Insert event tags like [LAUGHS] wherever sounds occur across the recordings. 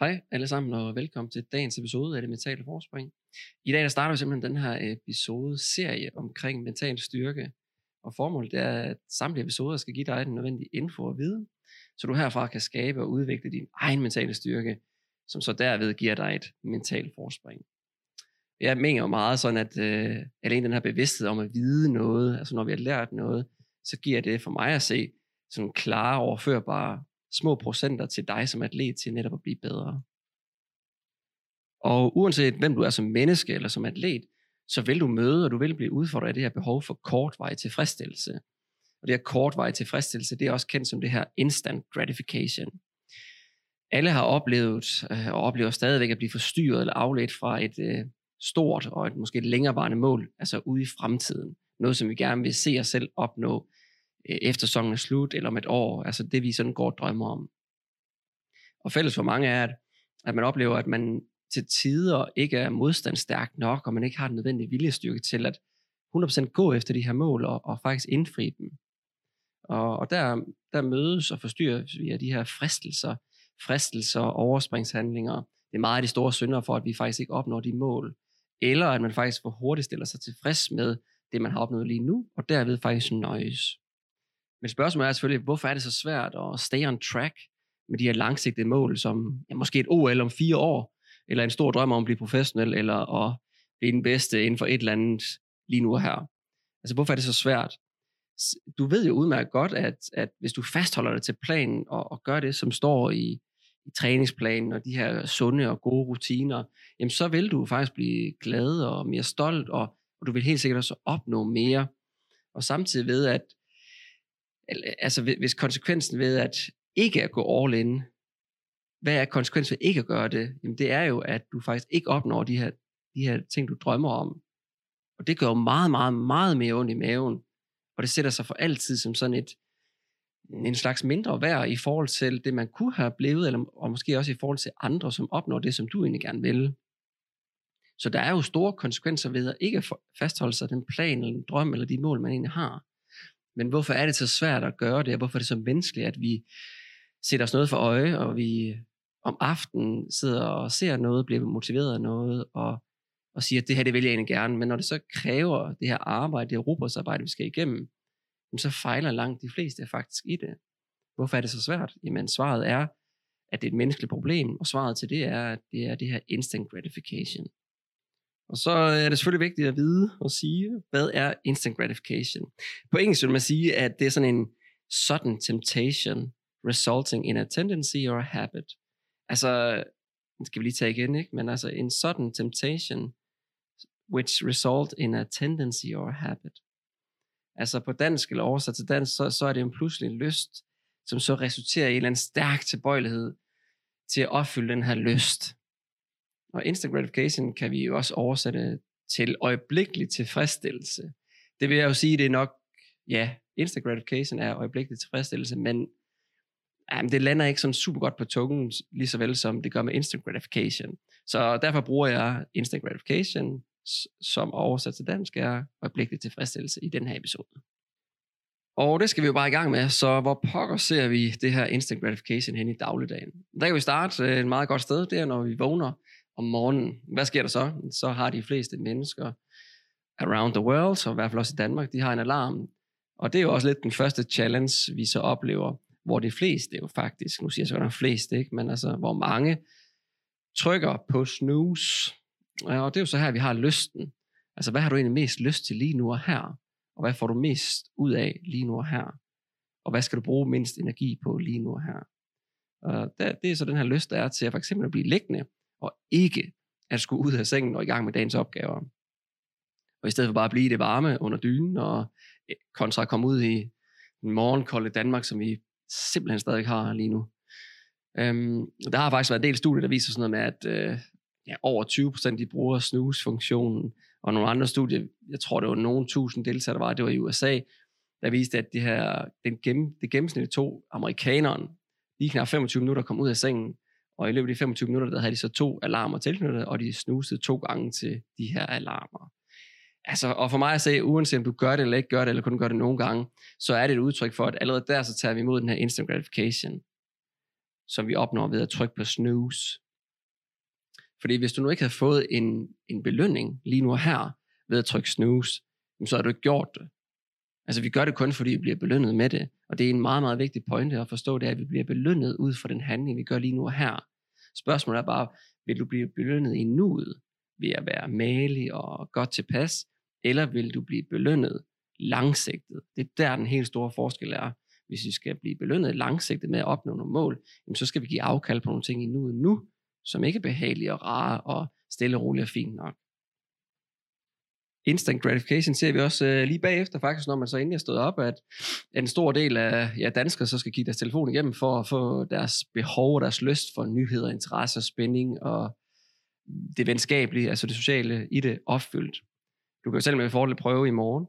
Hej alle sammen og velkommen til dagens episode af Det Mentale Forspring. I dag der starter vi simpelthen den her episode serie omkring mental styrke. Og formålet er, at samtlige episoder skal give dig den nødvendige info og viden, så du herfra kan skabe og udvikle din egen mentale styrke, som så derved giver dig et mentalt forspring. Jeg mener jo meget sådan, at øh, alene den her bevidsthed om at vide noget, altså når vi har lært noget, så giver det for mig at se sådan klare, overførbare små procenter til dig som atlet til netop at blive bedre. Og uanset hvem du er som menneske eller som atlet, så vil du møde, og du vil blive udfordret af det her behov for kortvej tilfredsstillelse. Og det her kortvej tilfredsstillelse, det er også kendt som det her instant gratification. Alle har oplevet øh, og oplever stadigvæk at blive forstyrret eller afledt fra et øh, stort og et måske længerevarende mål, altså ude i fremtiden. Noget, som vi gerne vil se os selv opnå Øh, efter sæsonen er slut, eller om et år, altså det vi sådan går og drømmer om. Og fælles for mange er, at, at man oplever, at man til tider ikke er modstandsstærk nok, og man ikke har den nødvendige viljestyrke til at 100% gå efter de her mål, og, og faktisk indfri dem. Og, og der, der mødes og forstyrres vi af de her fristelser, fristelser og overspringshandlinger. Det er meget af de store synder for, at vi faktisk ikke opnår de mål. Eller at man faktisk for hurtigt stiller sig tilfreds med det, man har opnået lige nu, og derved faktisk nøjes. Men spørgsmålet er selvfølgelig, hvorfor er det så svært at stay on track med de her langsigtede mål, som ja, måske et OL om fire år, eller en stor drøm om at blive professionel, eller at blive den bedste inden for et eller andet lige nu og her. Altså hvorfor er det så svært? Du ved jo udmærket godt, at, at hvis du fastholder dig til planen og, og gør det, som står i, i træningsplanen og de her sunde og gode rutiner, jamen så vil du faktisk blive glad og mere stolt, og, og du vil helt sikkert også opnå mere. Og samtidig ved, at altså hvis konsekvensen ved at ikke at gå all in, hvad er konsekvensen ved ikke at gøre det? Jamen det er jo, at du faktisk ikke opnår de her, de her ting, du drømmer om. Og det gør jo meget, meget, meget mere ondt i maven. Og det sætter sig for altid som sådan et, en slags mindre værd i forhold til det, man kunne have blevet, eller, og måske også i forhold til andre, som opnår det, som du egentlig gerne vil. Så der er jo store konsekvenser ved at ikke fastholde sig den plan, eller den drøm, eller de mål, man egentlig har. Men hvorfor er det så svært at gøre det, og hvorfor er det så menneskeligt, at vi sætter os noget for øje, og vi om aftenen sidder og ser noget, bliver motiveret af noget, og, og siger, at det her, det vil jeg egentlig gerne. Men når det så kræver det her arbejde, det her robotsarbejde, vi skal igennem, så fejler langt de fleste faktisk i det. Hvorfor er det så svært? Jamen svaret er, at det er et menneskeligt problem, og svaret til det er, at det er det her instant gratification. Og så er det selvfølgelig vigtigt at vide og sige, hvad er instant gratification? På engelsk vil man sige, at det er sådan en sudden temptation resulting in a tendency or a habit. Altså, det skal vi lige tage igen, ikke? Men altså, en sudden temptation which result in a tendency or a habit. Altså på dansk eller oversat til dansk, så, så er det en pludselig lyst, som så resulterer i en eller anden stærk tilbøjelighed til at opfylde den her lyst. Og instant gratification kan vi jo også oversætte til øjeblikkelig tilfredsstillelse. Det vil jeg jo sige, det er nok, ja, instant gratification er øjeblikkelig tilfredsstillelse, men jamen, det lander ikke sådan super godt på tungen, lige så vel som det gør med instant gratification. Så derfor bruger jeg instant gratification, som oversat til dansk er øjeblikkelig tilfredsstillelse i den her episode. Og det skal vi jo bare i gang med, så hvor pokker ser vi det her instant gratification hen i dagligdagen? Der kan vi starte øh, et meget godt sted, det er når vi vågner om morgenen. Hvad sker der så? Så har de fleste mennesker around the world, så i hvert fald også i Danmark, de har en alarm. Og det er jo også lidt den første challenge, vi så oplever, hvor de fleste jo faktisk, nu siger jeg så er flest, ikke? men altså hvor mange trykker på snooze. Øh, og det er jo så her, vi har lysten. Altså hvad har du egentlig mest lyst til lige nu og her? Og hvad får du mest ud af lige nu og her? Og hvad skal du bruge mindst energi på lige nu og her? Øh, og det er så den her lyst, der er til at for eksempel at blive liggende og ikke at skulle ud af sengen og i gang med dagens opgaver. Og i stedet for bare at blive i det varme under dynen, og eh, kontra at komme ud i en morgenkolde Danmark, som vi simpelthen stadig har lige nu. Øhm, der har faktisk været en del studier, der viser sådan noget med, at øh, ja, over 20% de bruger snooze-funktionen, og nogle andre studier, jeg tror det var nogle tusind deltagere, der var, det var i USA, der viste, at det her, den gennem, det gennemsnitlige to amerikaneren, lige knap 25 minutter kom ud af sengen, Og i løbet af de 25 minutter, der havde de så to alarmer tilknyttet, og de snusede to gange til de her alarmer. Altså, og for mig at se, uanset om du gør det eller ikke gør det, eller kun gør det nogle gange, så er det et udtryk for, at allerede der, så tager vi imod den her instant gratification, som vi opnår ved at trykke på snooze. Fordi hvis du nu ikke havde fået en, en belønning lige nu og her, ved at trykke snooze, så har du ikke gjort det. Altså vi gør det kun, fordi vi bliver belønnet med det. Og det er en meget, meget vigtig pointe at forstå, det er, at vi bliver belønnet ud fra den handling, vi gør lige nu og her. Spørgsmålet er bare, vil du blive belønnet i nuet ved at være malig og godt tilpas, eller vil du blive belønnet langsigtet? Det er der den helt store forskel er. Hvis vi skal blive belønnet langsigtet med at opnå nogle mål, så skal vi give afkald på nogle ting i nuet nu, som ikke er behagelige og rare og stille og roligt og fint nok instant gratification ser vi også øh, lige bagefter faktisk, når man så endelig er stået op, at en stor del af ja, danskere så skal kigge deres telefon igennem for at få deres behov og deres lyst for nyheder, interesse og spænding og det venskabelige, altså det sociale i det opfyldt. Du kan jo selv med fordel prøve i morgen,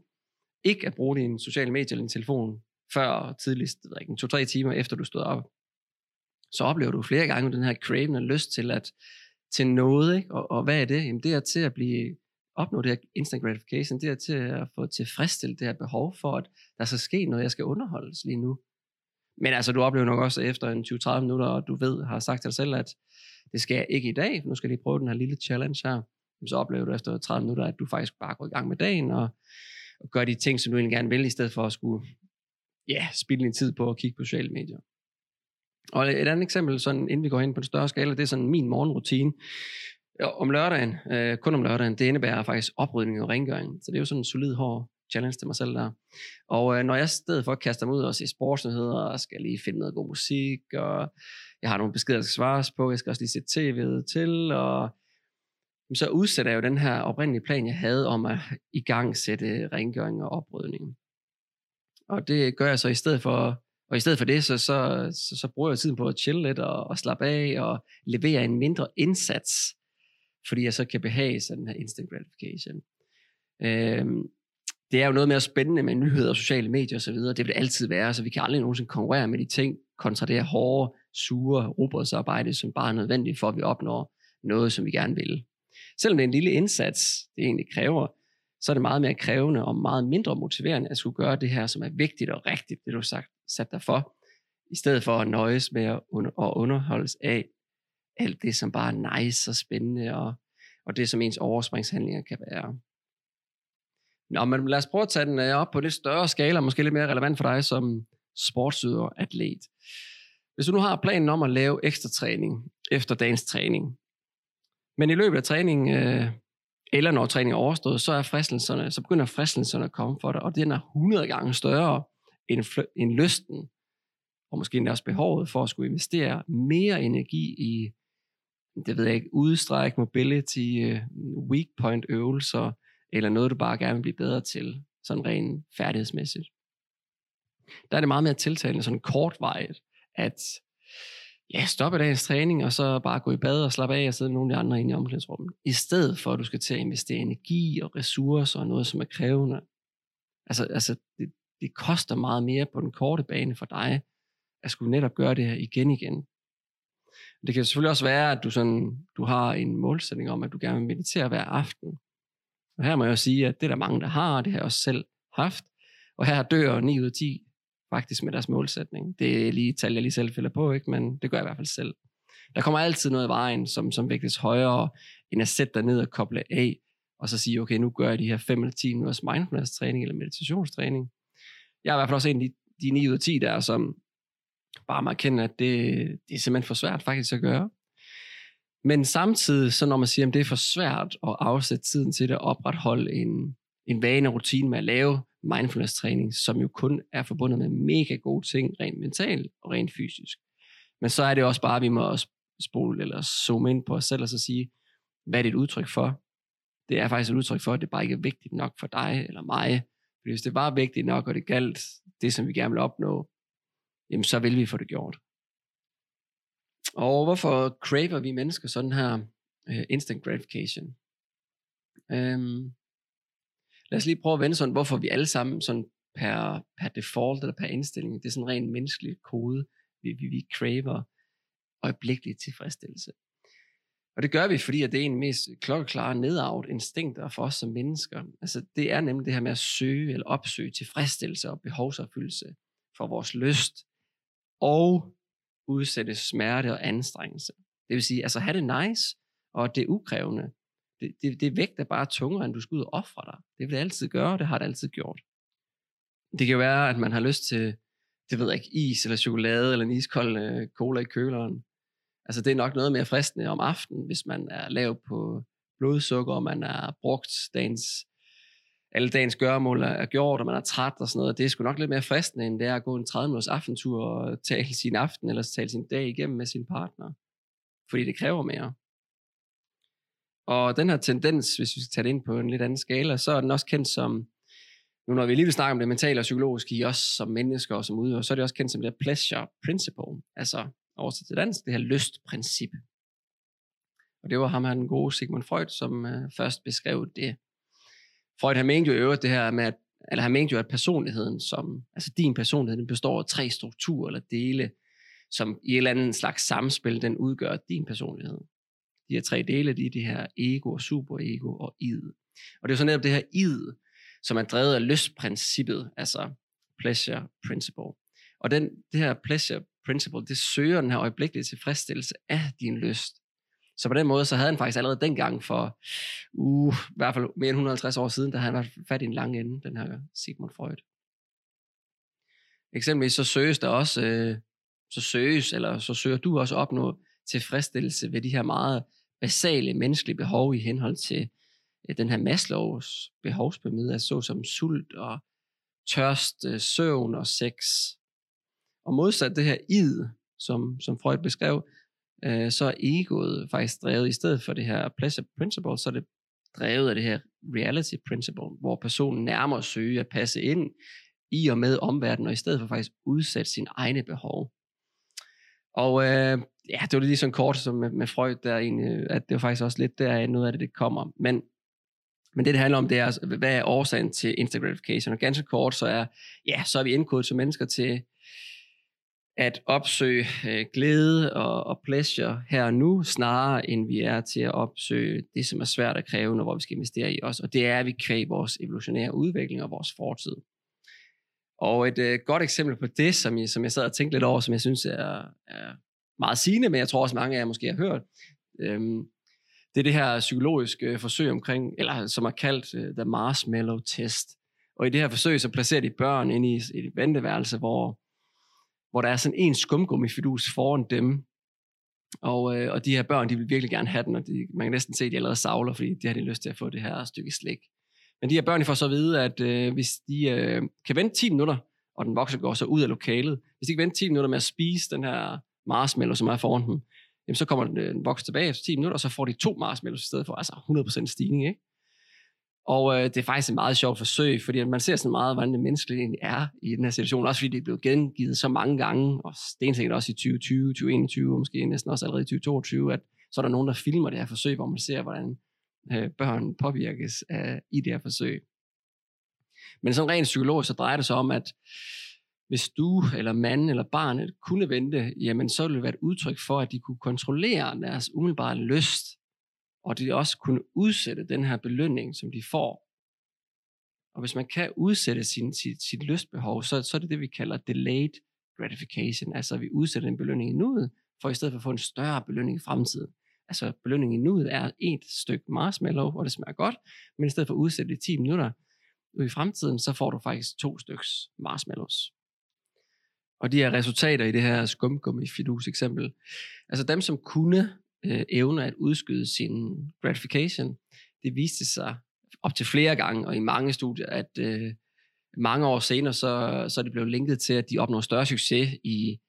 ikke at bruge din sociale medier eller din telefon før tidligst, ved ikke, to-tre timer efter du stod op. Så oplever du flere gange den her craving og lyst til at til noget, ikke? Og, og hvad er det? Jamen det er til at blive opnå det her instant gratification, det er til at få tilfredsstillet det her behov for, at der skal ske noget, jeg skal underholdes lige nu. Men altså, du oplever nok også efter en 20-30 minutter, og du ved, har sagt til dig selv, at det skal jeg ikke i dag, nu skal jeg lige prøve den her lille challenge her. Så oplever du efter 30 minutter, at du faktisk bare går i gang med dagen, og, og gør de ting, som du egentlig gerne vil, i stedet for at skulle ja, spille din tid på at kigge på sociale medier. Og et andet eksempel, sådan, inden vi går ind på en større skala, det er sådan min morgenrutine om lørdagen, øh, kun om lørdagen, det indebærer faktisk oprydning og rengøring. Så det er jo sådan en solid hård challenge til mig selv der. Og øh, når jeg i stedet for kaster mig ud og ser sportsnyheder, og skal lige finde noget god musik, og jeg har nogle beskeder, der skal svares på, jeg skal også lige se tv'et til, og så udsætter jeg jo den her oprindelige plan, jeg havde om at i gang sætte rengøring og oprydning. Og det gør jeg så i stedet for, og i stedet for det, så, så, så, så bruger jeg tiden på at chille lidt og, og slappe af og levere en mindre indsats fordi jeg så kan behage sådan den her instant gratification. Øhm, det er jo noget mere spændende med nyheder og sociale medier osv., det vil det altid være, så vi kan aldrig nogensinde konkurrere med de ting, kontra det her hårde, sure robotsarbejde, som bare er nødvendigt for, at vi opnår noget, som vi gerne vil. Selvom det er en lille indsats, det egentlig kræver, så er det meget mere krævende og meget mindre motiverende at skulle gøre det her, som er vigtigt og rigtigt, det du har sagt, sat dig for, i stedet for at nøjes med at underholdes af alt det, som bare er nice og spændende, og, og det, som ens overspringshandlinger kan være. Nå, men lad os prøve at tage den øh, op på lidt større skala, måske lidt mere relevant for dig som sportsyder atlet. Hvis du nu har planen om at lave ekstra træning efter dagens træning, men i løbet af træningen, øh, eller når træningen er overstået, så, er fristelserne, så begynder fristelserne at komme for dig, og den er 100 gange større end, en lysten, og måske endda også behovet for at skulle investere mere energi i det ved jeg ikke, udstræk mobility, øh, weak point øvelser, eller noget, du bare gerne vil blive bedre til, sådan rent færdighedsmæssigt. Der er det meget mere tiltalende, sådan kortvejet, at ja, stoppe dagens træning, og så bare gå i bad og slappe af og sidde med nogle af de andre inde i omklædningsrummet. I stedet for, at du skal til at investere energi og ressourcer og noget, som er krævende. Altså, altså det, det koster meget mere på den korte bane for dig, at skulle netop gøre det her igen igen. Det kan selvfølgelig også være, at du, sådan, du har en målsætning om, at du gerne vil meditere hver aften. Og her må jeg jo sige, at det er der mange, der har, og det har jeg også selv haft. Og her dør 9 ud af 10 faktisk med deres målsætning. Det er lige tal, jeg lige selv fælder på, ikke? men det gør jeg i hvert fald selv. Der kommer altid noget i vejen, som, som vægtes højere, end at sætte dig ned og koble af, og så sige, okay, nu gør jeg de her 5 eller 10 minutters mindfulness-træning eller meditationstræning. Jeg er i hvert fald også en af de, de 9 ud af 10 der, som bare må erkende, at det, det er simpelthen for svært faktisk at gøre. Men samtidig, så når man siger, at det er for svært at afsætte tiden til at opretholde en, en vane og rutine med at lave mindfulness-træning, som jo kun er forbundet med mega gode ting, rent mentalt og rent fysisk. Men så er det også bare, at vi må spole eller zoome ind på os selv og så sige, hvad er det et udtryk for? Det er faktisk et udtryk for, at det bare ikke er vigtigt nok for dig eller mig. Fordi hvis det var vigtigt nok, og det galt det, som vi gerne vil opnå, jamen så vil vi få det gjort. Og hvorfor craver vi mennesker sådan her uh, instant gratification? Um, lad os lige prøve at vende sådan, hvorfor vi alle sammen sådan per, per default eller per indstilling, det er sådan en ren menneskelig kode, vi, vi, vi craver øjeblikkelig tilfredsstillelse. Og det gør vi, fordi at det er en mest klokkeklare nedarvet instinkter for os som mennesker. Altså det er nemlig det her med at søge eller opsøge tilfredsstillelse og behovsopfyldelse for vores lyst og udsætte smerte og anstrengelse. Det vil sige, altså have det nice, og det er ukrævende. Det, det, det vægter bare tungere, end du skal ud og ofre dig. Det vil det altid gøre, og det har det altid gjort. Det kan jo være, at man har lyst til, det ved jeg ikke, is eller chokolade eller en iskold øh, cola i køleren. Altså det er nok noget mere fristende om aftenen, hvis man er lav på blodsukker, og man er brugt dagens, alle dagens gøremål er gjort, og man er træt og sådan noget. Det er sgu nok lidt mere fristende, end det er at gå en 30 minutters aftentur og [LAUGHS] tale sin aften, eller tale sin dag igennem med sin partner. Fordi det kræver mere. Og den her tendens, hvis vi skal tage det ind på en lidt anden skala, så er den også kendt som, nu når vi lige vil snakke om det mentale og psykologiske i os som mennesker og som udøvere, så er det også kendt som det her pleasure principle. Altså oversat til dansk, det her lystprincip. Og det var ham her, den gode Sigmund Freud, som øh, først beskrev det. Freud han mente jo øvrigt det her med, at, eller han mente jo, at personligheden, som, altså din personlighed, den består af tre strukturer eller dele, som i et eller andet slags samspil, den udgør din personlighed. De her tre dele, de er det her ego, superego og id. Og det er jo så netop det her id, som er drevet af lystprincippet, altså pleasure principle. Og den, det her pleasure principle, det søger den her øjeblikkelige tilfredsstillelse af din lyst. Så på den måde, så havde han faktisk allerede dengang for, uh, i hvert fald mere end 150 år siden, der havde han været fat i en lang ende, den her Sigmund Freud. Eksempelvis så søges der også, øh, så søges, eller så søger du også opnå tilfredsstillelse ved de her meget basale menneskelige behov i henhold til øh, den her Maslows behovspyramide, altså såsom sult og tørst, øh, søvn og sex. Og modsat det her id, som, som Freud beskrev, øh, så er egoet faktisk drevet, i stedet for det her pleasure principle, så er det drevet af det her reality principle, hvor personen nærmere søger at passe ind i og med omverdenen, og i stedet for faktisk udsætte sine egne behov. Og øh, ja, det var lige sådan kort som med, med Freud, der egentlig, at det var faktisk også lidt der, noget af det, det kommer. Men, men det, det handler om, det er, altså, hvad er årsagen til instant gratification? Og ganske kort, så er, ja, så er vi indkodet som mennesker til at opsøge øh, glæde og, og pleasure her og nu, snarere end vi er til at opsøge det, som er svært at kræve, når vi skal investere i os. Og det er vi kvæg vores evolutionære udvikling og vores fortid. Og et øh, godt eksempel på det, som jeg, som jeg sad og tænkte lidt over, som jeg synes er, er meget sigende, men jeg tror også mange af jer måske har hørt, øhm, det er det her psykologiske øh, forsøg omkring, eller som er kaldt øh, The Marshmallow Test. Og i det her forsøg, så placerer de børn ind i et venteværelse, hvor, hvor der er sådan en skumgummifidus foran dem, og, øh, og de her børn, de vil virkelig gerne have den, og de, man kan næsten se, at de allerede savler, fordi de har de lyst til at få det her stykke slik. Men de her børn, de får så at vide, at øh, hvis de øh, kan vente 10 minutter, og den voksne går så ud af lokalet, hvis de kan vente 10 minutter med at spise den her marshmallow, som er foran dem, jamen så kommer den, øh, den voksne tilbage efter 10 minutter, og så får de to marshmallows i stedet for, altså 100% stigning, ikke? Og øh, det er faktisk et meget sjovt forsøg, fordi man ser så meget, hvordan det menneskelige egentlig er i den her situation, også fordi det er blevet gengivet så mange gange, og stensikkert også i 2020, 2021, og måske næsten også allerede i 2022, at så er der nogen, der filmer det her forsøg, hvor man ser, hvordan øh, børn påvirkes af, i det her forsøg. Men sådan rent psykologisk, så drejer det sig om, at hvis du eller mand eller barnet kunne vente, jamen så ville det være et udtryk for, at de kunne kontrollere deres umiddelbare lyst, og de også kunne udsætte den her belønning, som de får. Og hvis man kan udsætte sin, sit, sit lystbehov, så, så er det det, vi kalder delayed gratification, altså at vi udsætter en belønning i nuet, for i stedet for at få en større belønning i fremtiden altså belønningen i nuet er et stykke marshmallow, hvor det smager godt, men i stedet for at udsætte det i 10 minutter ude i fremtiden, så får du faktisk to stykker marshmallows. Og de her resultater i det her skumgummi fidus eksempel, altså dem, som kunne øh, evne at udskyde sin gratification, det viste sig op til flere gange, og i mange studier, at øh, mange år senere, så, så er det blevet linket til, at de opnår større succes i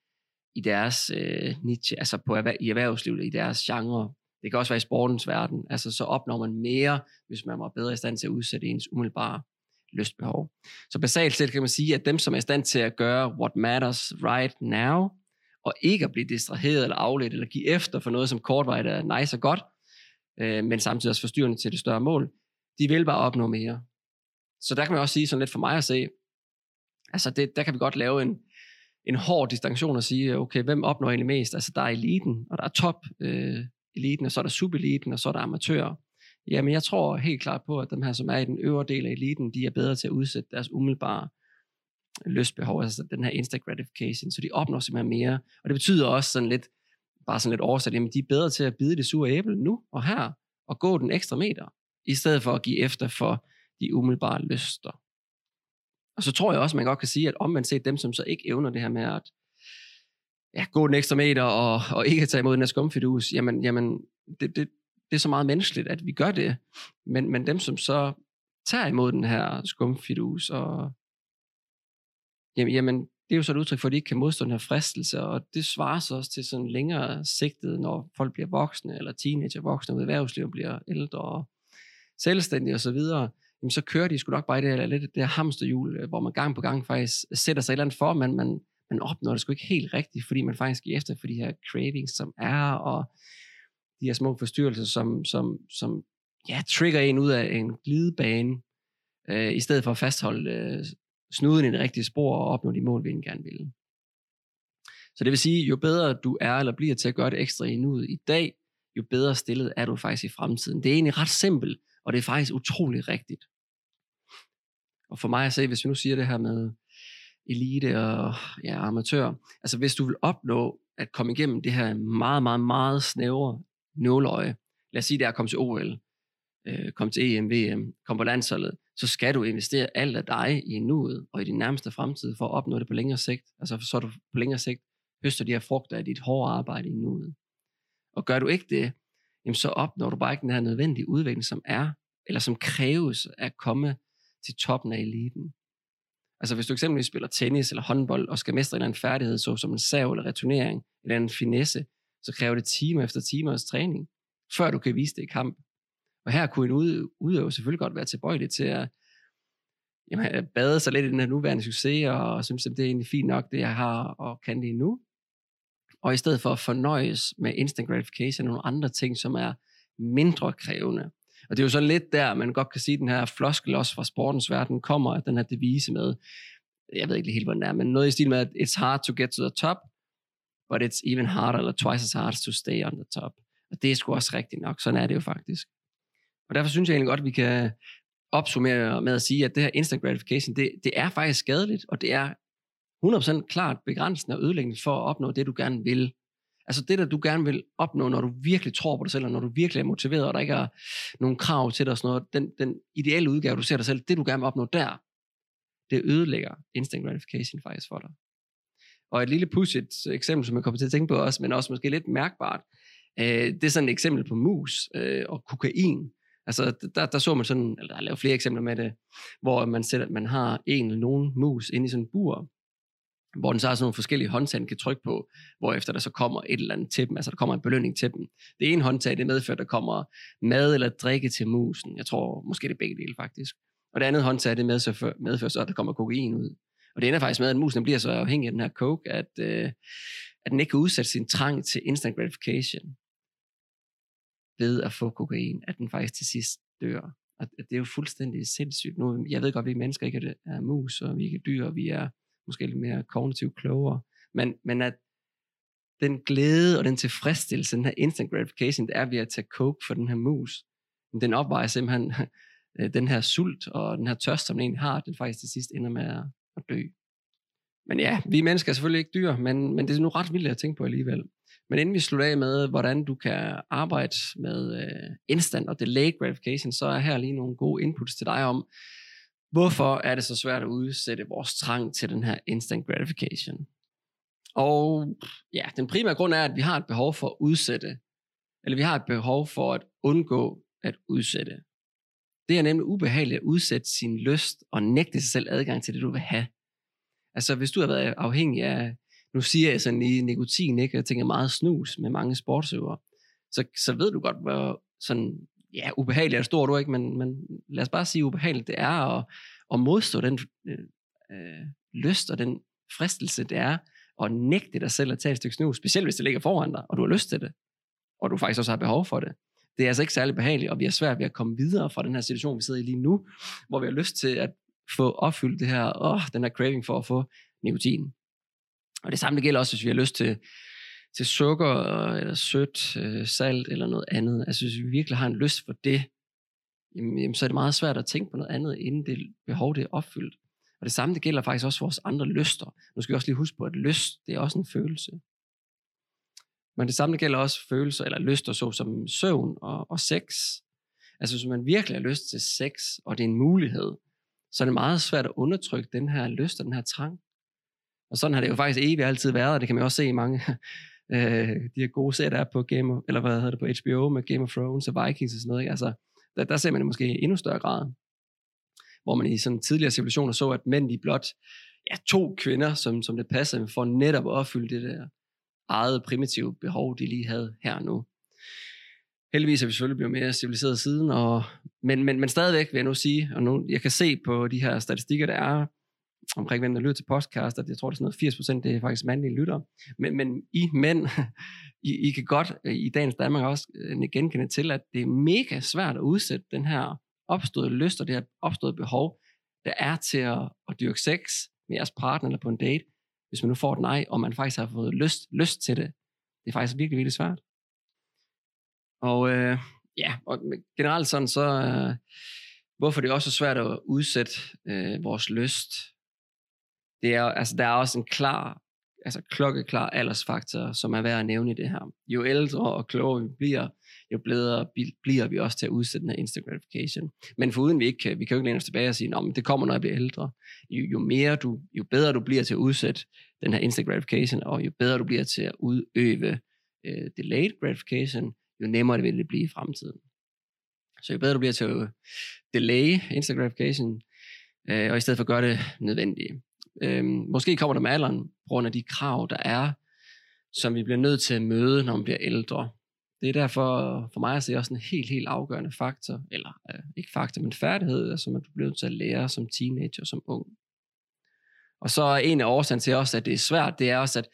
i deres øh, niche, altså på erhver, i erhvervslivet, i deres genre. Det kan også være i sportens verden. Altså så opnår man mere, hvis man var bedre i stand til at udsætte ens umiddelbare lystbehov. Så basalt set kan man sige, at dem, som er i stand til at gøre what matters right now, og ikke at blive distraheret eller afledt, eller give efter for noget, som kortvarigt er nice og godt, øh, men samtidig også forstyrrende til det større mål, de vil bare opnå mere. Så der kan man også sige sådan lidt for mig at se, altså det, der kan vi godt lave en, en hård distinktion at sige, okay, hvem opnår egentlig mest? Altså, der er eliten, og der er top øh, eliten, og så er der subeliten, og så er der amatører. Jamen, jeg tror helt klart på, at dem her, som er i den øvre del af eliten, de er bedre til at udsætte deres umiddelbare lystbehov, altså den her instant gratification, så de opnår simpelthen mere. Og det betyder også sådan lidt, bare sådan lidt oversat, jamen de er bedre til at bide det sure æble nu og her, og gå den ekstra meter, i stedet for at give efter for de umiddelbare lyster. Og så tror jeg også, man godt kan sige, at omvendt set dem, som så ikke evner det her med at ja, gå den ekstra meter og, og ikke tage imod den her skumfidus, jamen, jamen det, det, det er så meget menneskeligt, at vi gør det. Men, men dem, som så tager imod den her skumfidus, og jamen, jamen, det er jo så et udtryk for, at de ikke kan modstå den her fristelse, og det svarer så også til sådan længere sigtet, når folk bliver voksne, eller teenager voksne ud i erhvervslivet, bliver ældre og selvstændige osv., jamen så kører de sgu nok bare i det her, lidt det her hamsterhjul, øh, hvor man gang på gang faktisk sætter sig et eller andet for, men man, man opnår det sgu ikke helt rigtigt, fordi man faktisk giver efter for de her cravings, som er, og de her små forstyrrelser, som, som, som ja, trigger en ud af en glidebane, øh, i stedet for at fastholde øh, snuden i det rigtige spor og opnå de mål, vi egentlig gerne vil. Så det vil sige, jo bedre du er eller bliver til at gøre det ekstra i nuet i dag, jo bedre stillet er du faktisk i fremtiden. Det er egentlig ret simpelt, og det er faktisk utrolig rigtigt. Og for mig at se, hvis vi nu siger det her med elite og ja, amatør, altså hvis du vil opnå at komme igennem det her meget, meget, meget snævre nåløje, lad os sige det er at komme til OL, øh, komme til EM, VM, komme på landsholdet, så skal du investere alt af dig i nuet og i din nærmeste fremtid for at opnå det på længere sigt. Altså så du på længere sigt høster de her frugter af dit hårde arbejde i nuet. Og gør du ikke det, jamen så opnår du bare ikke den her nødvendige udvikling, som er, eller som kræves at komme til toppen af eliten. Altså hvis du eksempelvis spiller tennis eller håndbold og skal mestre en eller anden færdighed, så som en sav eller returnering, eller en finesse, så kræver det time efter timers træning, før du kan vise det i kamp. Og her kunne en udøver selvfølgelig godt være tilbøjelig til at jamen, bade sig lidt i den her nuværende succes, og synes, at det er egentlig fint nok, det jeg har og kan lige nu. Og i stedet for at fornøjes med instant gratification og nogle andre ting, som er mindre krævende. Og det er jo så lidt der, man godt kan sige, at den her floskel også fra sportens verden kommer, at den her devise med, jeg ved ikke helt, hvordan det er, men noget i stil med, at it's hard to get to the top, but it's even harder, eller twice as hard to stay on the top. Og det er sgu også rigtigt nok, sådan er det jo faktisk. Og derfor synes jeg egentlig godt, at vi kan opsummere med at sige, at det her instant gratification, det, det er faktisk skadeligt, og det er 100% klart begrænsende og ødelæggende for at opnå det, du gerne vil. Altså det, der du gerne vil opnå, når du virkelig tror på dig selv, og når du virkelig er motiveret, og der ikke er nogen krav til dig og sådan noget, den, den ideelle udgave, du ser dig selv, det du gerne vil opnå der, det ødelægger instant gratification faktisk for dig. Og et lille pudsigt eksempel, som jeg kommer til at tænke på også, men også måske lidt mærkbart, øh, det er sådan et eksempel på mus øh, og kokain. Altså, der, der så man sådan, eller der er lavet flere eksempler med det, hvor man, sætter, man har en eller nogen mus inde i sådan en bur, hvor den så har sådan nogle forskellige håndtag, den kan trykke på, hvor efter der så kommer et eller andet til dem, altså der kommer en belønning til dem. Det ene håndtag, det medfører, at der kommer mad eller drikke til musen. Jeg tror måske det er begge dele faktisk. Og det andet håndtag, det medfører, medfører så, at der kommer kokain ud. Og det ender faktisk med, at musen bliver så afhængig af den her coke, at, øh, at den ikke kan udsætte sin trang til instant gratification ved at få kokain, at den faktisk til sidst dør. Og det er jo fuldstændig sindssygt. Nu, jeg ved godt, at vi mennesker ikke er mus, og vi ikke er dyr, og vi er måske lidt mere kognitivt klogere. Men, men at den glæde og den tilfredsstillelse, den her instant gratification, det er ved at tage coke for den her mus. Den opvejer simpelthen øh, den her sult og den her tørst, som den egentlig har, den faktisk til sidst ender med at dø. Men ja, vi mennesker er selvfølgelig ikke dyr, men, men det er nu ret vildt at tænke på alligevel. Men inden vi slutter af med, hvordan du kan arbejde med øh, instant og delayed gratification, så er her lige nogle gode inputs til dig om, hvorfor er det så svært at udsætte vores trang til den her instant gratification. Og ja, den primære grund er, at vi har et behov for at udsætte, eller vi har et behov for at undgå at udsætte. Det er nemlig ubehageligt at udsætte sin lyst og nægte sig selv adgang til det, du vil have. Altså hvis du har været afhængig af nu siger jeg sådan lige nikotin, ikke? jeg tænker meget snus med mange sportsøvere, så, så ved du godt, hvor sådan, ja, ubehageligt er stort du ikke, men, men lad os bare sige, ubehageligt det er at, at modstå den øh, øh, lyst og den fristelse, det er at nægte dig selv at tage et stykke snus, specielt hvis det ligger foran dig, og du har lyst til det, og du faktisk også har behov for det. Det er altså ikke særlig behageligt, og vi har svært ved at komme videre fra den her situation, vi sidder i lige nu, hvor vi har lyst til at få opfyldt det her, åh, den her craving for at få nikotin. Og det samme det gælder også, hvis vi har lyst til, til sukker, eller sødt, øh, salt, eller noget andet. Altså hvis vi virkelig har en lyst for det, jamen, jamen, så er det meget svært at tænke på noget andet, inden det behov det er opfyldt. Og det samme det gælder faktisk også for vores andre lyster. Nu skal vi også lige huske på, at lyst, det er også en følelse. Men det samme det gælder også følelser eller lyster, så som søvn og, og sex. Altså hvis man virkelig har lyst til sex, og det er en mulighed, så er det meget svært at undertrykke den her lyst og den her trang. Og sådan har det jo faktisk evigt altid været, og det kan man også se i mange [LAUGHS] øh, de her gode serier, der er på Game of, eller hvad hedder det, på HBO med Game of Thrones og Vikings og sådan noget. Ikke? Altså, der, der ser man det måske i endnu større grad. Hvor man i sådan tidligere civilisationer så, at mænd i blot ja, to kvinder, som, som det passer, for netop at opfylde det der eget primitive behov, de lige havde her og nu. Heldigvis er vi selvfølgelig blevet mere civiliseret siden, og, men, men, men stadigvæk vil jeg nu sige, og nu, jeg kan se på de her statistikker, der er omkring, hvem der lytter til podcast, at jeg tror, det er sådan noget 80% det er faktisk mandlige lyttere. Men, men I mænd, [LAUGHS] I, I kan godt øh, i dagens Danmark også øh, genkende til, at det er mega svært at udsætte den her opståede lyst og det her opståede behov, der er til at, at dyrke sex med jeres partner eller på en date, hvis man nu får et nej, og man faktisk har fået lyst, lyst til det. Det er faktisk virkelig, virkelig svært. Og øh, ja, og generelt sådan så, øh, hvorfor det er også svært at udsætte øh, vores lyst, det er, altså der er også en klar, altså klokkeklar aldersfaktor, som er værd at nævne i det her. Jo ældre og klogere vi bliver, jo bedre bliver vi også til at udsætte den her instant gratification. Men foruden vi ikke kan, vi kan jo ikke læne os tilbage og sige, at det kommer, når jeg bliver ældre. Jo, jo, mere du, jo bedre du bliver til at udsætte den her instant gratification, og jo bedre du bliver til at udøve øh, delayed gratification, jo nemmere det vil det blive i fremtiden. Så jo bedre du bliver til at delay instant gratification, øh, og i stedet for at gøre det nødvendigt øh, måske kommer der med alderen, på grund af de krav, der er, som vi bliver nødt til at møde, når man bliver ældre. Det er derfor for mig at se også en helt, helt afgørende faktor, eller øh, ikke faktor, men færdighed, som at du bliver nødt til at lære som teenager, som ung. Og så er en af årsagen til også, at det er svært, det er også, at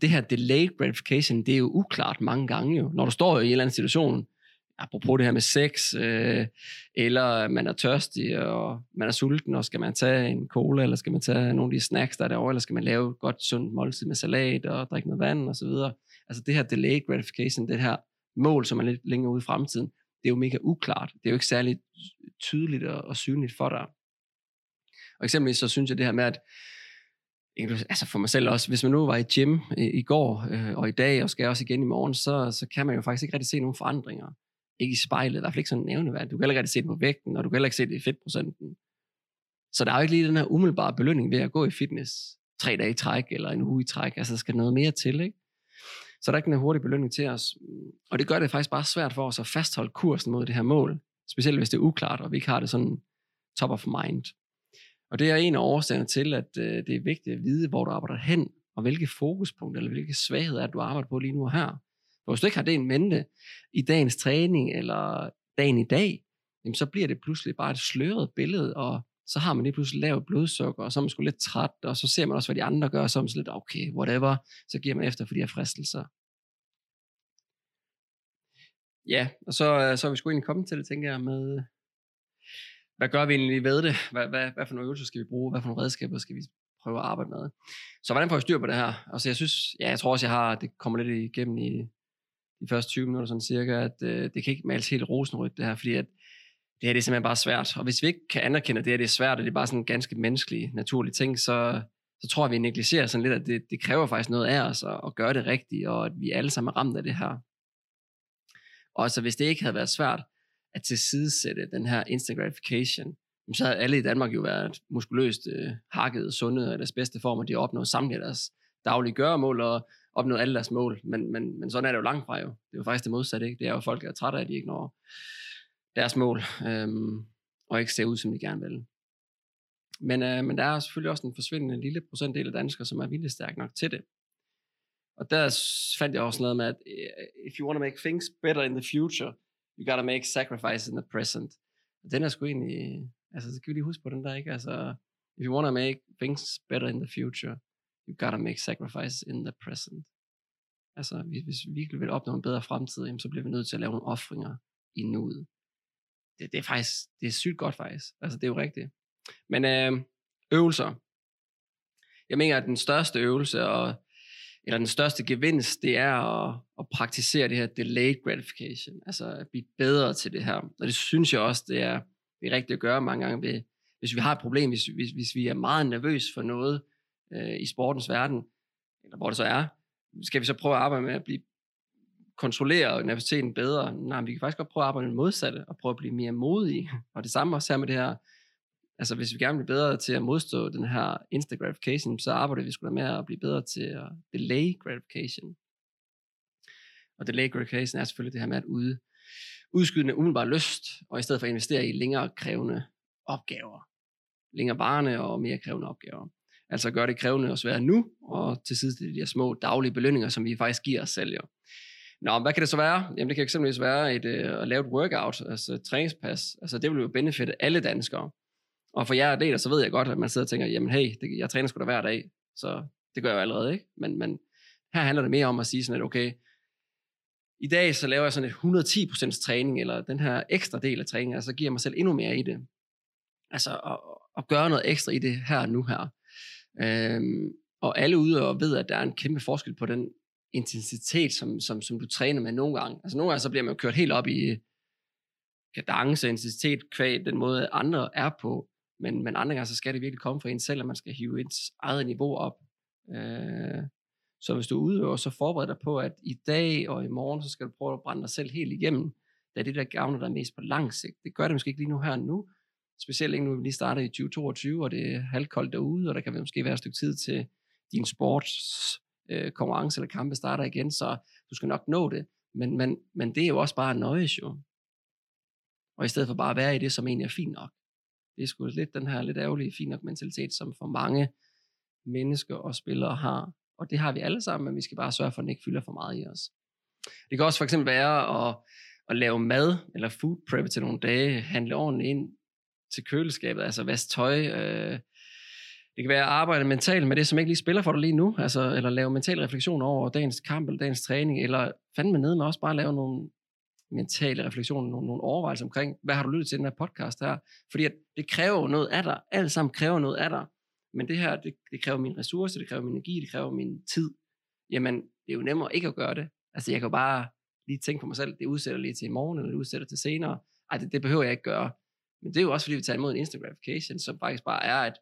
det her delayed gratification, det er jo uklart mange gange jo. Når du står i en eller anden situation, apropos det her med sex, øh, eller man er tørstig, og man er sulten, og skal man tage en cola, eller skal man tage nogle af de snacks, der er derovre, eller skal man lave et godt, sundt måltid med salat, og drikke noget vand, og så videre. Altså det her delayed gratification, det her mål, som er lidt længere ude i fremtiden, det er jo mega uklart. Det er jo ikke særlig tydeligt og, og synligt for dig. Og eksempelvis så synes jeg det her med, at altså for mig selv også, hvis man nu var i gym i, i går øh, og i dag, og skal også igen i morgen, så, så kan man jo faktisk ikke rigtig se nogen forandringer. Ikke i spejlet, i hvert fald ikke sådan nævneværdigt. Du kan heller ikke se det på vægten, og du kan heller ikke se det i fedtprocenten. Så der er jo ikke lige den her umiddelbare belønning ved at gå i fitness tre dage i træk, eller en uge i træk. Altså, der skal noget mere til, ikke? Så der er ikke en hurtig belønning til os. Og det gør det faktisk bare svært for os at fastholde kursen mod det her mål. Specielt hvis det er uklart, og vi ikke har det sådan top of mind. Og det er en af årsagerne til, at øh, det er vigtigt at vide, hvor du arbejder hen, og hvilke fokuspunkter eller hvilke svagheder du arbejder på lige nu og her. For hvis du ikke har det en mente i dagens træning eller dagen i dag, jamen så bliver det pludselig bare et sløret billede, og så har man lige pludselig lavt blodsukker, og så er man sgu lidt træt, og så ser man også, hvad de andre gør, og så er man lidt, okay, whatever, så giver man efter for de her fristelser. Ja, og så, øh, så er vi sgu egentlig kommet til det, tænker jeg, med, hvad gør vi egentlig ved det? Hvad, hvad, hvad for nogle øvelser skal vi bruge? Hvad for nogle redskaber skal vi prøve at arbejde med? Så hvordan får vi styr på det her? Altså jeg synes, ja, jeg tror også, jeg har, det kommer lidt igennem i de første 20 minutter sådan cirka, at øh, det kan ikke males helt rosenrødt det her, fordi at det her det er simpelthen bare svært. Og hvis vi ikke kan anerkende, at det her det er svært, og det er bare sådan en ganske menneskelig, naturlig ting, så, så tror jeg, vi negligerer sådan lidt, at det, det kræver faktisk noget af os at, at gøre det rigtigt, og at vi alle sammen er ramt af det her. Og så hvis det ikke havde været svært at tilsidesætte den her instant gratification, så havde alle i Danmark jo været muskuløst øh, hakket, sunde og i deres bedste form, og de har opnået samtlige deres daglige gøremål og opnået alle deres mål. Men, men, men sådan er det jo langt fra jo. Det er jo faktisk det modsatte. Ikke? Det er jo folk, der er trætte af, at de ikke når deres mål, øhm, og ikke ser ud, som de gerne vil. Men, øh, men der er selvfølgelig også en forsvindende lille procentdel af danskere, som er vildt stærk nok til det. Og der fandt jeg også noget med, at øh, if you want to make things better in the future, you gotta make sacrifices in the present. Og den er sgu egentlig, altså så kan vi lige huske på den der, ikke? Altså, if you want to make things better in the future, you gotta make sacrifice in the present. Altså, hvis, hvis vi virkelig vil opnå en bedre fremtid, så bliver vi nødt til at lave nogle offringer i nuet det, det er faktisk, det er sygt godt faktisk. Altså, det er jo rigtigt. Men øh, øvelser. jeg mener, at den største øvelse, og, eller den største gevinst, det er at, at praktisere det her delayed gratification, altså at blive bedre til det her. Og det synes jeg også, det er, det er rigtigt at gøre mange gange ved, hvis vi har et problem, hvis, hvis, hvis vi er meget nervøs for noget øh, i sportens verden, eller hvor det så er, skal vi så prøve at arbejde med at blive kontrollere nervøsiteten bedre? Nej, vi kan faktisk godt prøve at arbejde med det modsatte, og prøve at blive mere modige. [LAUGHS] Og det samme også her med det her, altså hvis vi gerne vil blive bedre til at modstå den her instant gratification, så arbejder vi sgu med at blive bedre til at delay gratification. Og delay gratification er selvfølgelig det her med at ude, udskyde den umiddelbare lyst, og i stedet for at investere i længere krævende opgaver. Længere varende og mere krævende opgaver. Altså gør det krævende og svært nu, og til sidst de her små daglige belønninger, som vi faktisk giver os selv. Jo. Nå, hvad kan det så være? Jamen det kan eksempelvis være et, øh, at lave et workout, altså et træningspas. Altså det vil jo benefitte alle danskere. Og for jer atleter, så ved jeg godt, at man sidder og tænker, jamen hey, det, jeg træner sgu da hver dag, så det gør jeg jo allerede, ikke? Men, men her handler det mere om at sige sådan, at okay, i dag så laver jeg sådan et 110% træning, eller den her ekstra del af træningen, så giver jeg mig selv endnu mere i det. Altså at, at gøre noget ekstra i det her og nu her. Øhm, og alle ude og ved, at der er en kæmpe forskel på den intensitet, som, som, som du træner med nogle gange. Altså nogle gange så bliver man jo kørt helt op i kadence og intensitet kvæg den måde andre er på, men, men andre gange så skal det virkelig komme fra en selv, at man skal hive ens eget niveau op. Øh, så hvis du udøver, så forbered dig på, at i dag og i morgen, så skal du prøve at brænde dig selv helt igennem. Det er det, der gavner dig mest på lang sigt. Det gør det måske ikke lige nu her og nu, specielt ikke nu, vi lige starter i 2022, og det er halvkoldt derude, og der kan måske være et stykke tid til din sports øh, konkurrence eller kampe starter igen, så du skal nok nå det. Men, men, men det er jo også bare nøjes jo. Og i stedet for bare at være i det, som egentlig er fint nok. Det er sgu lidt den her lidt ærgerlige fint nok mentalitet, som for mange mennesker og spillere har. Og det har vi alle sammen, men vi skal bare sørge for, at den ikke fylder for meget i os. Det kan også for eksempel være at, at lave mad eller food prep til nogle dage, handle ordentligt ind til køleskabet, altså vaske tøj, øh, det kan være at arbejde mentalt med det, som ikke lige spiller for dig lige nu, altså, eller lave mental refleksion over dagens kamp eller dagens træning, eller fandme nede med også bare lave nogle mentale refleksioner, nogle, nogle overvejelser omkring, hvad har du lyttet til den her podcast her? Fordi at det kræver noget af dig. Alt sammen kræver noget af dig. Men det her, det, det kræver min ressource, det kræver min energi, det kræver min tid. Jamen, det er jo nemmere ikke at gøre det. Altså, jeg kan bare lige tænke på mig selv, det udsætter lige til i morgen, eller det udsætter til senere. Ej, det, det behøver jeg ikke gøre. Men det er jo også, fordi vi tager imod en instant gratification, som faktisk bare er, at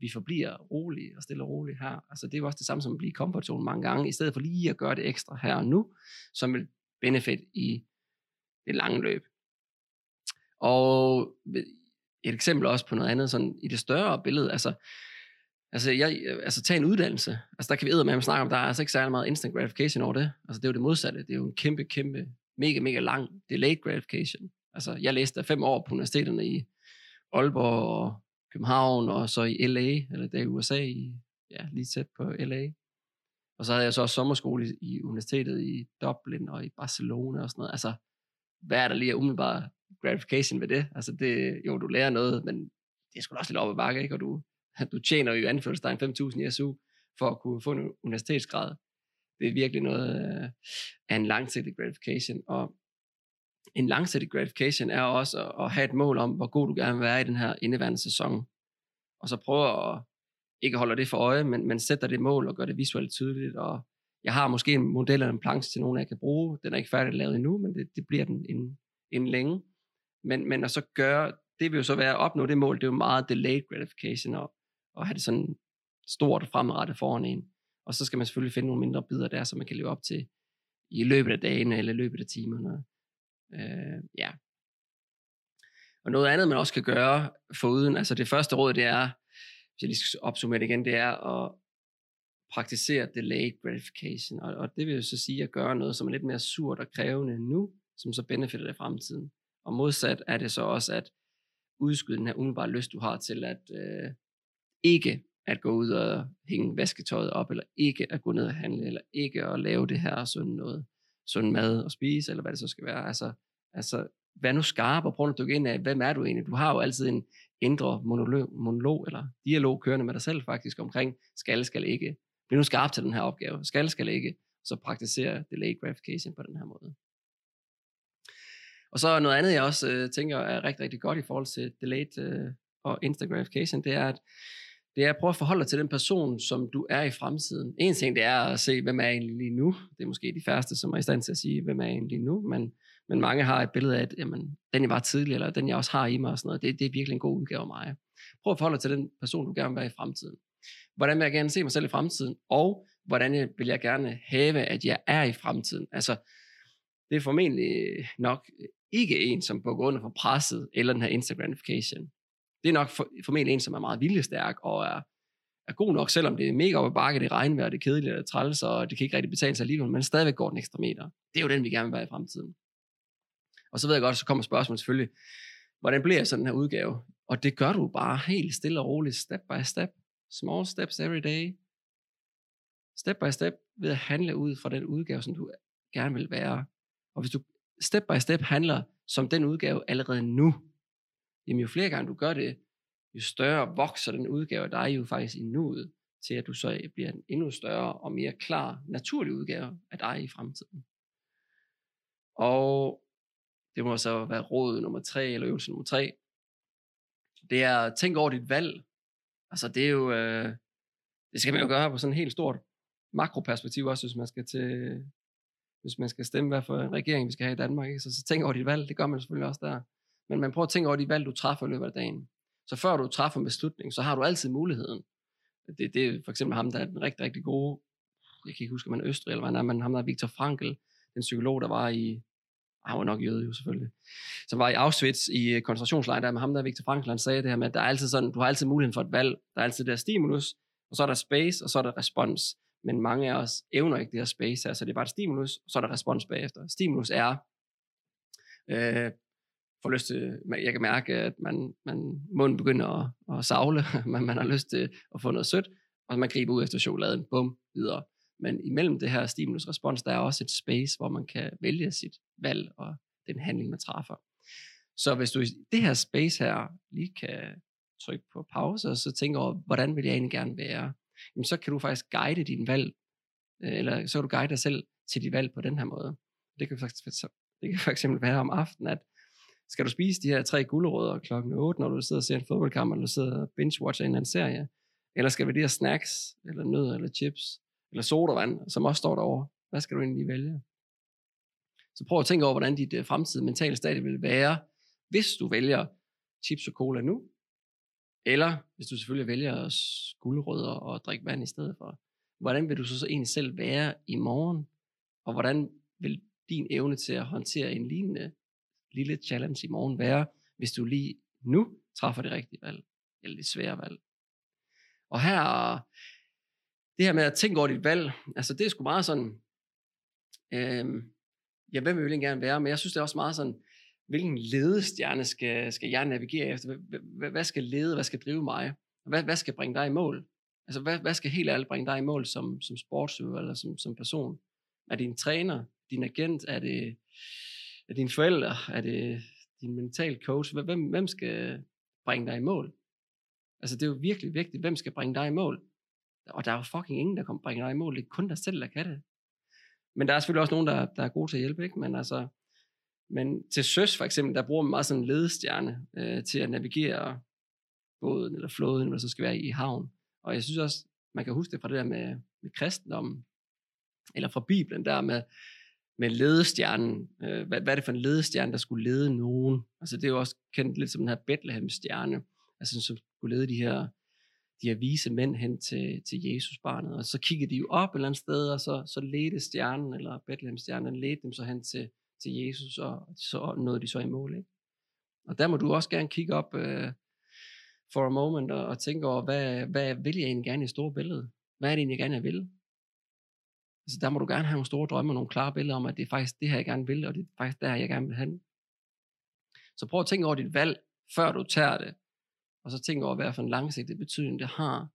vi forbliver rolige og stille og roligt her. Altså det er jo også det samme som at blive comfort zone mange gange, i stedet for lige at gøre det ekstra her og nu, som vil benefit i det lange løb. Og et eksempel også på noget andet, sådan i det større billede, altså, altså, jeg, altså tag en uddannelse, altså der kan vi med at snakke om, der er altså ikke særlig meget instant gratification over det, altså det er jo det modsatte, det er jo en kæmpe, kæmpe, mega, mega lang delayed gratification. Altså jeg læste fem år på universiteterne i Aalborg og København, og så i LA, eller der i USA, i, ja, lige tæt på LA. Og så havde jeg så også sommerskole i, i universitetet i Dublin og i Barcelona og sådan noget. Altså, hvad er der lige umiddelbart gratification ved det? Altså, det, jo, du lærer noget, men det er sgu også lidt op ad bakke, ikke? Og du, du tjener jo anførselstegn 5.000 i SU for at kunne få en universitetsgrad. Det er virkelig noget øh, af en langsigtet gratification. Og en langsigtet gratification er også at, at have et mål om, hvor god du gerne vil være i den her indeværende sæson. Og så prøve at ikke holde det for øje, men, men sætte dig det mål og gøre det visuelt tydeligt. Og jeg har måske en model eller en planche til nogen, jeg kan bruge. Den er ikke færdig lavet endnu, men det, det bliver den inden, inden længe. Men, men at så gøre, det vil jo så være at opnå det mål, det er jo meget delayed gratification, og, og have det sådan stort fremadrettet foran en. Og så skal man selvfølgelig finde nogle mindre bidder der, som man kan leve op til i løbet af dagen eller i løbet af timerne. Øh, ja. Og noget andet, man også kan gøre foruden, altså det første råd, det er, hvis jeg lige skal opsummere det igen, det er at praktisere delayed gratification. Og, og det vil jo så sige at gøre noget, som er lidt mere surt og krævende nu, som så benefitter dig i fremtiden. Og modsat er det så også at udskyde den her umiddelbare lyst, du har til at øh, ikke at gå ud og hænge vasketøjet op, eller ikke at gå ned og handle, eller ikke at lave det her sådan noget sund mad og spise, eller hvad det så skal være. Altså, altså vær nu skarp og prøv at dykke ind af, hvem er du egentlig? Du har jo altid en indre monolog, monolog eller dialog kørende med dig selv faktisk omkring, skal, skal ikke. Bliv nu skarp til den her opgave. Skal, skal ikke. Så praktisere delayed gratification på den her måde. Og så noget andet, jeg også øh, tænker er rigtig, rigtig godt i forhold til delayed øh, og instant gratification, det er, at det er at prøve at forholde dig til den person, som du er i fremtiden. En ting, det er at se, hvem er jeg egentlig lige nu. Det er måske de færreste, som er i stand til at sige, hvem er jeg egentlig nu, men, men mange har et billede af, at jamen, den jeg var tidligere, eller den jeg også har i mig og sådan noget, det, det er virkelig en god udgave af mig. Prøv at forholde dig til den person, du gerne vil være i fremtiden. Hvordan vil jeg gerne se mig selv i fremtiden, og hvordan vil jeg gerne have, at jeg er i fremtiden. Altså, det er formentlig nok ikke en, som på grund af presset eller den her Instagramification. Det er nok for, formentlig en, som er meget viljestærk og er, er god nok, selvom det er mega op ad bakke, det er regnvejr, det er kedeligt, det er træls, og det kan ikke rigtig betale sig alligevel, men stadigvæk går den ekstra meter. Det er jo den, vi gerne vil være i fremtiden. Og så ved jeg godt, så kommer spørgsmålet selvfølgelig, hvordan bliver sådan her udgave? Og det gør du bare helt stille og roligt, step by step. Small steps every day. Step by step ved at handle ud fra den udgave, som du gerne vil være. Og hvis du step by step handler som den udgave allerede nu, jamen jo flere gange du gør det, jo større vokser den udgave af dig jo faktisk i nuet, til at du så øh, bliver en endnu større og mere klar, naturlig udgave af dig i fremtiden. Og det må så være råd nummer tre, eller øvelse nummer tre. Det er at tænke over dit valg. Altså det er jo, øh, det skal man jo gøre på sådan et helt stort makroperspektiv også, hvis man skal til, hvis man skal stemme, hvad for en regering vi skal have i Danmark. Ikke? Så, så tænk over dit valg, det gør man selvfølgelig også der. Men man prøver at tænke over de valg, du træffer i løbet af dagen. Så før du træffer en beslutning, så har du altid muligheden. Det, det er for eksempel ham, der er den rigtig, rigtig gode, jeg kan ikke huske, om han er Østrig, eller hvad han er, men ham der er Viktor Frankl, den psykolog, der var i, ah, han var nok jøde jo selvfølgelig, som var i Auschwitz i koncentrationslejr, koncentrationslejren, der med ham der Viktor Frankl, han sagde det her med, at der er altid sådan, du har altid muligheden for et valg, der er altid der stimulus, og så er der space, og så er der respons. Men mange af os evner ikke det her space her, så det er bare et stimulus, og så er der respons bagefter. Stimulus er, øh, får lyst til, jeg kan mærke, at man, man munden begynder at, at savle, [LAUGHS] man, man har lyst til at få noget sødt, og man griber ud efter chokoladen, bum, videre. Men imellem det her stimulus-respons, der er også et space, hvor man kan vælge sit valg og den handling, man træffer. Så hvis du i det her space her lige kan trykke på pause, og så tænker over, hvordan vil jeg egentlig gerne være, jamen så kan du faktisk guide din valg, øh, eller så kan du guide dig selv til dit valg på den her måde. Det kan faktisk, det kan for eksempel være om aftenen, at skal du spise de her tre gulerødder klokken 8, når du sidder og ser en fodboldkamp, eller du sidder og binge-watcher en eller anden serie, eller skal vi de her snacks, eller nødder, eller chips, eller sodavand, som også står derovre. Hvad skal du egentlig vælge? Så prøv at tænke over, hvordan dit øh, fremtidige mentale stadie vil være, hvis du vælger chips og cola nu, eller hvis du selvfølgelig vælger guldrødder og drikke vand i stedet for. Hvordan vil du så egentlig selv være i morgen? Og hvordan vil din evne til at håndtere en lignende lille challenge i morgen være, hvis du lige nu træffer det rigtige valg, eller det svære valg. Og her, det her med at tænke over dit valg, altså det er sgu meget sådan, øh, ja, hvem vil jeg gerne være, men jeg synes det er også meget sådan, hvilken ledestjerne skal, skal jeg navigere efter? Hvad, hvad skal lede, hvad skal drive mig? Hvad, hvad skal bringe dig i mål? Altså, hvad, hvad skal helt ærligt bringe dig i mål som, som sportsøver eller som, som person? Er det en træner, din agent, er det, er dine forældre, er det din mental coach? Hvem, hvem skal bringe dig i mål? Altså, det er jo virkelig vigtigt, hvem skal bringe dig i mål? Og der er jo fucking ingen, der kommer bringe dig i mål. Det er kun dig selv, der kan det. Men der er selvfølgelig også nogen, der, der er gode til at hjælpe, ikke? Men altså, men til søs for eksempel, der bruger man meget sådan en ledestjerne øh, til at navigere båden eller flåden, eller så skal være i havn. Og jeg synes også, man kan huske det fra det der med, med kristendommen, eller fra Bibelen der med, med ledestjernen. Øh, hvad, hvad er det for en ledestjerne, der skulle lede nogen? Altså det er jo også kendt lidt som den her Bethlehem-stjerne, altså som skulle lede de her, de her vise mænd hen til, til Jesus barnet. Og så kiggede de jo op et eller andet sted, og så, så ledte stjernen, eller Bethlehem-stjernen, ledte dem så hen til, til Jesus, og så nåede de så i mål. Ikke? Og der må du også gerne kigge op øh, for a moment, og, og tænke over, hvad, hvad vil jeg egentlig gerne i store billede? Hvad er det egentlig, jeg gerne vil? Altså der må du gerne have nogle store drømme og nogle klare billeder om, at det er faktisk det her, jeg gerne vil, og det er faktisk der, jeg gerne vil hen. Så prøv at tænke over dit valg, før du tager det. Og så tænk over, hvad for en langsigtet betydning det har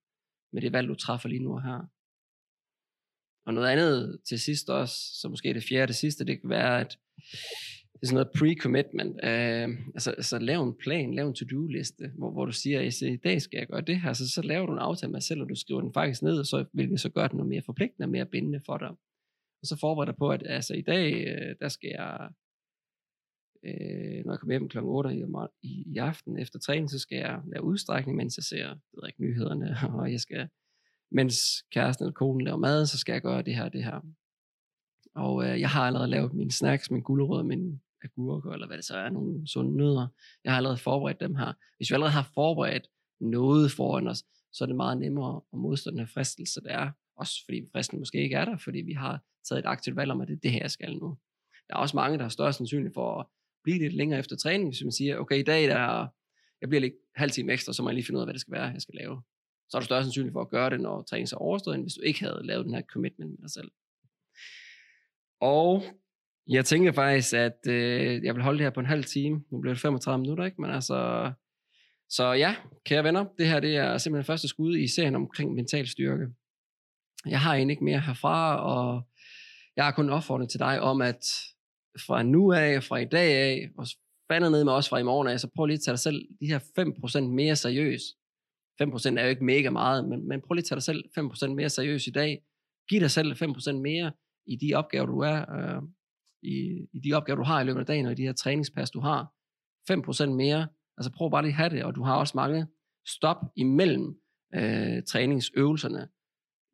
med det valg, du træffer lige nu og her. Og noget andet til sidst også, så måske det fjerde det sidste, det kan være, at er sådan noget pre-commitment. Uh, altså, altså lav en plan, lav en to-do-liste, hvor, hvor du siger, at i dag skal jeg gøre det her, så, så laver du en aftale med dig selv, og du skriver den faktisk ned, og så vil vi så gøre den noget mere forpligtende, mere bindende for dig. Og så forbereder dig på, at altså, i dag, uh, der skal jeg Øh, når jeg kommer hjem kl. 8 i, i, i aften efter træning, så skal jeg lave udstrækning, mens jeg ser jeg ved ikke, nyhederne, [LAUGHS] og jeg skal, mens kæresten eller konen laver mad, så skal jeg gøre det her det her. Og øh, jeg har allerede lavet mine snacks, min gulerød, min agurker, eller hvad det så er, nogle sunde nødder. Jeg har allerede forberedt dem her. Hvis vi allerede har forberedt noget foran os, så er det meget nemmere at modstå den her fristelse, der er. Også fordi fristen måske ikke er der, fordi vi har taget et aktivt valg om, at det er det her, jeg skal nu. Der er også mange, der har større sandsynlighed for at blive lidt længere efter træning, hvis man siger, okay, i dag der, jeg bliver lige halv time ekstra, så må jeg lige finde ud af, hvad det skal være, jeg skal lave. Så er du større sandsynlighed for at gøre det, når træningen er overstået, end hvis du ikke havde lavet den her commitment med dig selv. Og jeg tænker faktisk, at øh, jeg vil holde det her på en halv time. Nu bliver det 35 minutter, ikke? Men altså... Så ja, kære venner, det her det er simpelthen første skud i serien omkring mental styrke. Jeg har egentlig ikke mere herfra, og jeg har kun opfordret til dig om, at fra nu af, fra i dag af, og fandet ned med os fra i morgen af, så prøv lige at tage dig selv de her 5% mere seriøs. 5% er jo ikke mega meget, men, men prøv lige at tage dig selv 5% mere seriøs i dag. Giv dig selv 5% mere i de opgaver, du er, øh, i, i de opgaver, du har i løbet af dagen, og i de her træningspas, du har. 5% mere. Altså prøv bare lige at have det, og du har også mange stop imellem øh, træningsøvelserne.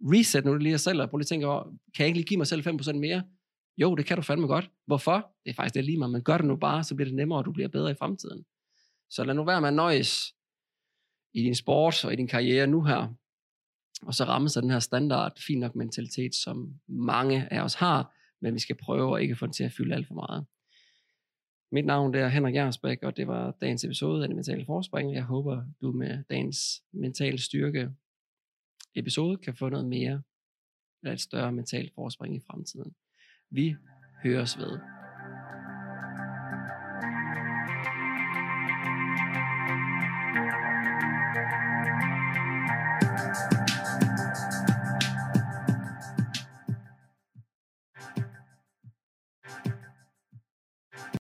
Reset nu lige dig selv, og prøv lige at tænke over, kan jeg ikke lige give mig selv 5% mere? Jo, det kan du fandme godt. Hvorfor? Det er faktisk det lige meget, men gør det nu bare, så bliver det nemmere, og du bliver bedre i fremtiden. Så lad nu være med at nøjes i din sport og i din karriere nu her, og så ramme sig den her standard, fin nok mentalitet, som mange af os har, men vi skal prøve at ikke få den til at fylde alt for meget. Mit navn er Henrik Jarsbæk, og det var dagens episode af Det Mentale Forspring. Jeg håber, du med dagens mentale styrke episode kan få noget mere, eller et større mentalt forspring i fremtiden. Vi høres ved.